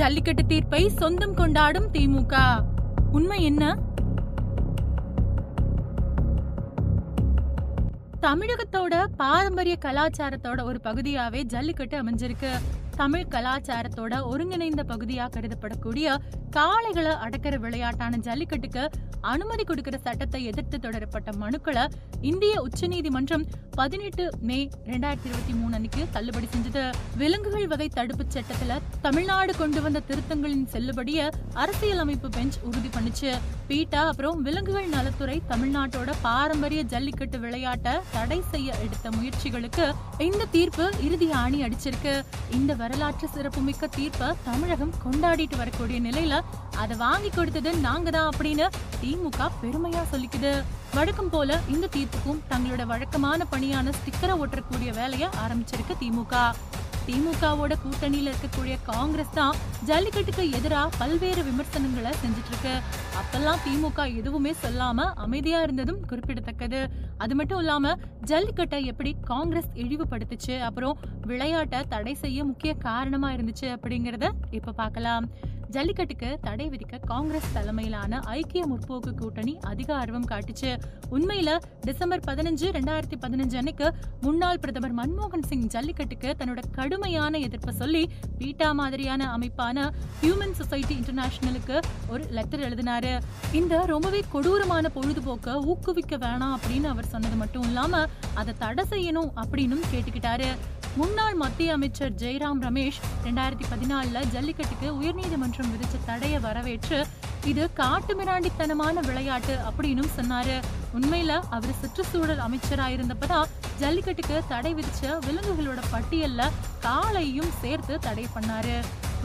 ஜல்லிக்கட்டு தீர்ப்பை சொந்தம் கொண்டாடும் திமுக. உண்மை என்ன? தமிழகத்தோட பாரம்பரிய கலாச்சாரத்தோட ஒரு பகுதியாவே ஜல்லிக்கட்டு அமைஞ்சிருக்கு. தமிழ் கலாச்சாரத்தோட ஒருங்கிணைந்த பகுதியா கருதப்படக்கூடிய காளைகளை அடக்கிற விளையாட்டான ஜல்லிக்கட்டுக்கு அனுமதி கொடுக்கிற சட்டத்தை எதிர்த்து தொடரப்பட்ட மனுக்களை இந்திய உச்சநீதிமன்றம் பதினெட்டு மே ரெண்டாயிரத்தி இருபத்தி மூணு அன்னைக்கு தள்ளுபடி செஞ்சது. விலங்குகள் வகை தடுப்பு சட்டத்துல தமிழ்நாடு கொண்டு வந்த திருத்தங்களின் செல்லுபடிய அரசியலமைப்பு பெஞ்ச் உறுதி பண்ணுச்சு. பீட்டா அப்புறம் விலங்குகள் நலத்துறை தமிழ்நாட்டோட பாரம்பரிய ஜல்லிக்கட்டு விளையாட்டை தடை செய்ய எடுத்த முயற்சிகளுக்கு இந்த தீர்ப்பு இறுதி ஆணி அடிச்சிருக்கு. இந்த வரலாற்று சிறப்புமிக்க தீர்ப்பை தமிழகம் கொண்டாடிட்டு வரக்கூடிய நிலையில அதை வாங்கி கொடுத்தது நாங்க தான் அப்படின்னு திமுக பெருமையா சொல்லிக்குது. வழக்கம் போல இந்த தீர்ப்புக்கும் தங்களோட வழக்கமான பணியான ஸ்டிக்கரை ஒட்டக்கூடிய வேலையை ஆரம்பிச்சிருக்கு திமுக. திமுகவோட கூட்டணியில இருக்கக்கூடிய காங்கிரஸ் தான் ஜல்லிக்கட்டுக்கு எதிராக பல்வேறு விமர்சனங்களை செஞ்சுட்டு இருக்கு அப்பெல்லாம் திமுக எதுவுமே சொல்லாம அமைதியா இருந்ததும் குறிப்பிடத்தக்கது. அது மட்டும் இல்லாம ஜல்லிக்கட்டை எப்படி காங்கிரஸ் இழிவுபடுத்துச்சு அப்புறம் விளையாட்டை தடை செய்ய முக்கிய காரணமா இருந்துச்சு அப்படிங்கறத இப்ப பார்க்கலாம். ஜல்லிக்கட்டுக்கு தடை விதிக்க காங்கிரஸ் தலைமையிலான ஐக்கிய முற்போக்கு கூட்டணி அதிக ஆர்வம் காட்டுச்சு. உண்மையில டிசம்பர் பதினஞ்சு ரெண்டாயிரத்தி பதினஞ்சு அன்னைக்கு முன்னாள் பிரதமர் மன்மோகன் சிங் ஜல்லிக்கட்டுக்கு தன்னோட கடுமையான எதிர்ப்பை சொல்லி பீட்டா மாதிரியான அமைப்பான ஹியூமன் சொசைட்டி இன்டர்நேஷனலுக்கு ஒரு லெட்டர் எழுதினாரு. இந்த ரொம்பவே கொடூரமான பொழுதுபோக்க ஊக்குவிக்க வேணாம் அப்படின்னு அவர் சொன்னது மட்டும் இல்லாம அதை தடை செய்யணும் அப்படின்னும் கேட்டுக்கிட்டாரு. முன்னாள் மத்திய அமைச்சர் ஜெய்ராம் ரமேஷ் ரெண்டாயிரத்தி பதினாலில் ஜல்லிக்கட்டுக்கு உயர்நீதிமன்றம் விதிச்ச தடையை வரவேற்று இது காட்டு மிராண்டித்தனமான விளையாட்டு அப்படின்னும் சொன்னாரு. உண்மையில அவர் சுற்றுச்சூழல் அமைச்சராக இருந்தப்பதான் ஜல்லிக்கட்டுக்கு தடை விதிச்ச விலங்குகளோட பட்டியல்ல காளையும் சேர்த்து தடை பண்ணாரு.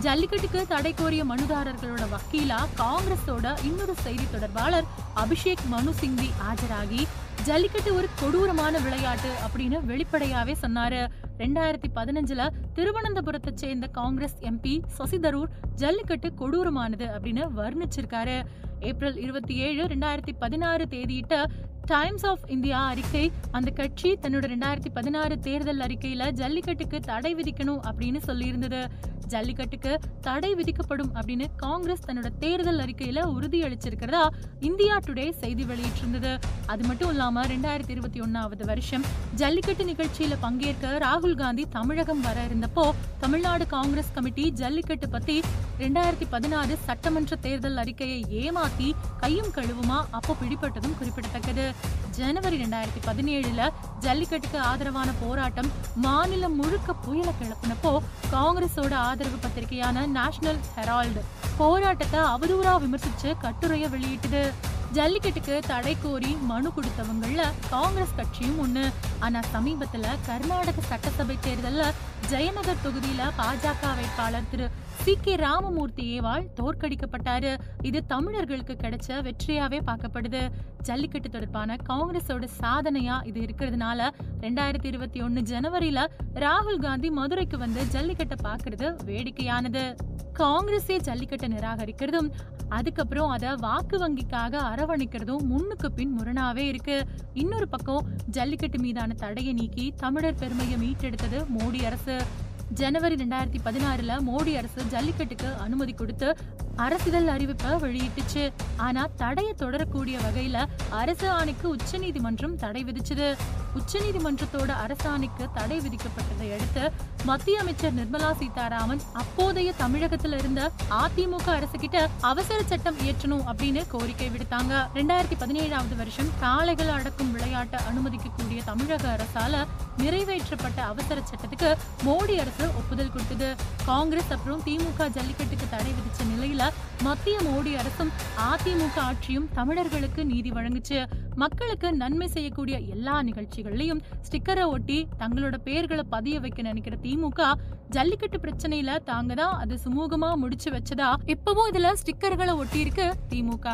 ஜல்லிக்கட்டுக்கு தடை கோரிய மனுதாரர்களோட வக்கீலா காங்கிரஸோட இன்னொரு செய்தி தொடர்பாளர் அபிஷேக் மனு சிங்வி ஆஜராகி ஜல்லிக்கட்டு ஒரு கொடூரமான விளையாட்டு அப்படின்னு வெளிப்படையாவே சொன்னாரு. ரெண்டாயிரத்தி பதினஞ்சுல திருவனந்தபுரத்தை சேர்ந்த காங்கிரஸ் எம்பி சசி தரூர் ஜல்லிக்கட்டு கொடூரமானது அப்படின்னு வர்ணிச்சிருக்காரு. ஏப்ரல் இருபத்தி ஏழு ரெண்டாயிரத்தி பதினாறு தேதியிட்ட டைம்ஸ் ஆஃப் இந்தியா அறிக்கை அந்த கட்சி தன்னோட ரெண்டாயிரத்தி பதினாறு தேர்தல் அறிக்கையில ஜல்லிக்கட்டுக்கு தடை விதிக்கணும் அப்படின்னு சொல்லியிருந்தது. ஜல்லிக்கட்டுக்கு தடை விதிக்கப்படும் அப்படின்னு காங்கிரஸ் தன்னோட தேர்தல் அறிக்கையில உறுதியளிச்சிருக்கிறதா இந்தியா டுடே செய்தி வெளியிட்டிருந்தது. அது மட்டும் இல்லாம ரெண்டாயிரத்தி இருபத்தி ஒன்னாவது வருஷம் ஜல்லிக்கட்டு நிகழ்ச்சியில பங்கேற்க ராகுல் காந்தி தமிழகம் வர இருந்தப்போ தமிழ்நாடு காங்கிரஸ் கமிட்டி ஜல்லிக்கட்டு பத்தி ரெண்டாயிரத்தி பதினாறு சட்டமன்ற தேர்தல் அறிக்கையை ஏமாத்தி கையும் கழுவுமா அப்போ பிடிபட்டதும் குறிப்பிடத்தக்கது. ஜனவரி ரெண்டாயிரத்தி பதினேழுல ஜல்லிக்கட்டுக்கு ஆதரவான போராட்டம் மாநிலம் முழுக்க புயல கிளப்பினப்போ காங்கிரஸோட ஆதரவு பத்திரிகையான நேஷனல் ஹெரால்டு. போராட்டத்தை அவதூறா விமர்சிச்சு கட்டுரையை வெளியிட்டது. ஜல்லிக்கட்டுக்கு தடை கோரி மனு கொடுத்தவங்கள காங்கிரஸ் கட்சியும் ஒண்ணு. ஆனா சமீபத்துல கர்நாடக சட்டசபை தேர்தல்ல ஜெயநகர் தொகுதியில பாஜக வேட்பாளர் திரு சி. கே. ராமமூர்த்தி ஏவாள் தோற்கடிக்கப்பட்டாரு. இது தமிழர்களுக்கு கிடைச்ச வெற்றியாவே பார்க்கப்படுது. ஜல்லிக்கட்டு தொடர்பான காங்கிரஸோட சாதனையா இது இருக்கிறதுனால ரெண்டாயிரத்தி இருபத்தி ஒன்னு ஜனவரியில ராகுல் காந்தி மதுரைக்கு வந்து ஜல்லிக்கட்டை பாக்குறது வேடிக்கையானது. காங்கிரஸே ஜல்லிக்கட்டை நிராகரிக்கிறதும் அதுக்கப்புறம் அத வாக்கு வங்கிக்காக அரவணைக்கிறதும் முன்னுக்கு பின் முரணாவே இருக்கு. இன்னொரு பக்கம் ஜல்லிக்கட்டு மீதான தடையை நீக்கி தமிழர் பெருமையை மீட்டெடுத்தது மோடி அரசு. ஜனவரி ரெண்டாயிரத்தி பதினாறுல மோடி அரசு ஜல்லிக்கட்டுக்கு அனுமதி கொடுத்து அரசிதழ் அறிவிப்பை வெளியிட்டுச்சு. ஆனா தடையை தொடரக்கூடிய வகையில அரசு ஆணைக்கு உச்சநீதிமன்றம் தடை விதிச்சது. உச்சநீதிமன்றத்தோட அரசாணைக்கு தடை விதிக்கப்பட்டதை அடுத்து மத்திய அமைச்சர் நிர்மலா சீதாராமன் அப்போதைய தமிழகத்துல இருந்த அதிமுக அரசு கிட்ட அவசர சட்டம் இயற்றணும் அப்படின்னு கோரிக்கை விடுத்தாங்க. ரெண்டாயிரத்தி பதினேழாவது வருஷம் காளைகள் அடக்கும் விளையாட்டை அனுமதிக்கக்கூடிய தமிழக அரசால நிறைவேற்றப்பட்ட அவசர சட்டத்துக்கு மோடி அரசு ஒப்புதல் கொடுத்தது. காங்கிரஸ் அப்புறம் திமுக ஜல்லிக்கட்டுக்கு தடை விதிச்ச நிலையில மத்திய மோடி அரசும் அதிமுக ஆட்சியும் தமிழர்களுக்கு நீதி வழங்குச்சு. மக்களுக்கு நன்மை செய்யக்கூடிய எல்லா நிகழ்ச்சிகள்லயும் ஸ்டிக்கரை ஒட்டி தங்களோட பெயர்களை பதிய வைக்க நினைக்கிற திமுக ஜல்லிக்கட்டு பிரச்சனையில தாங்க தான் அது சுமூகமா முடிச்சு வச்சதா. இப்பவும் இதுல ஸ்டிக்கர்களை ஒட்டி இருக்கு திமுக.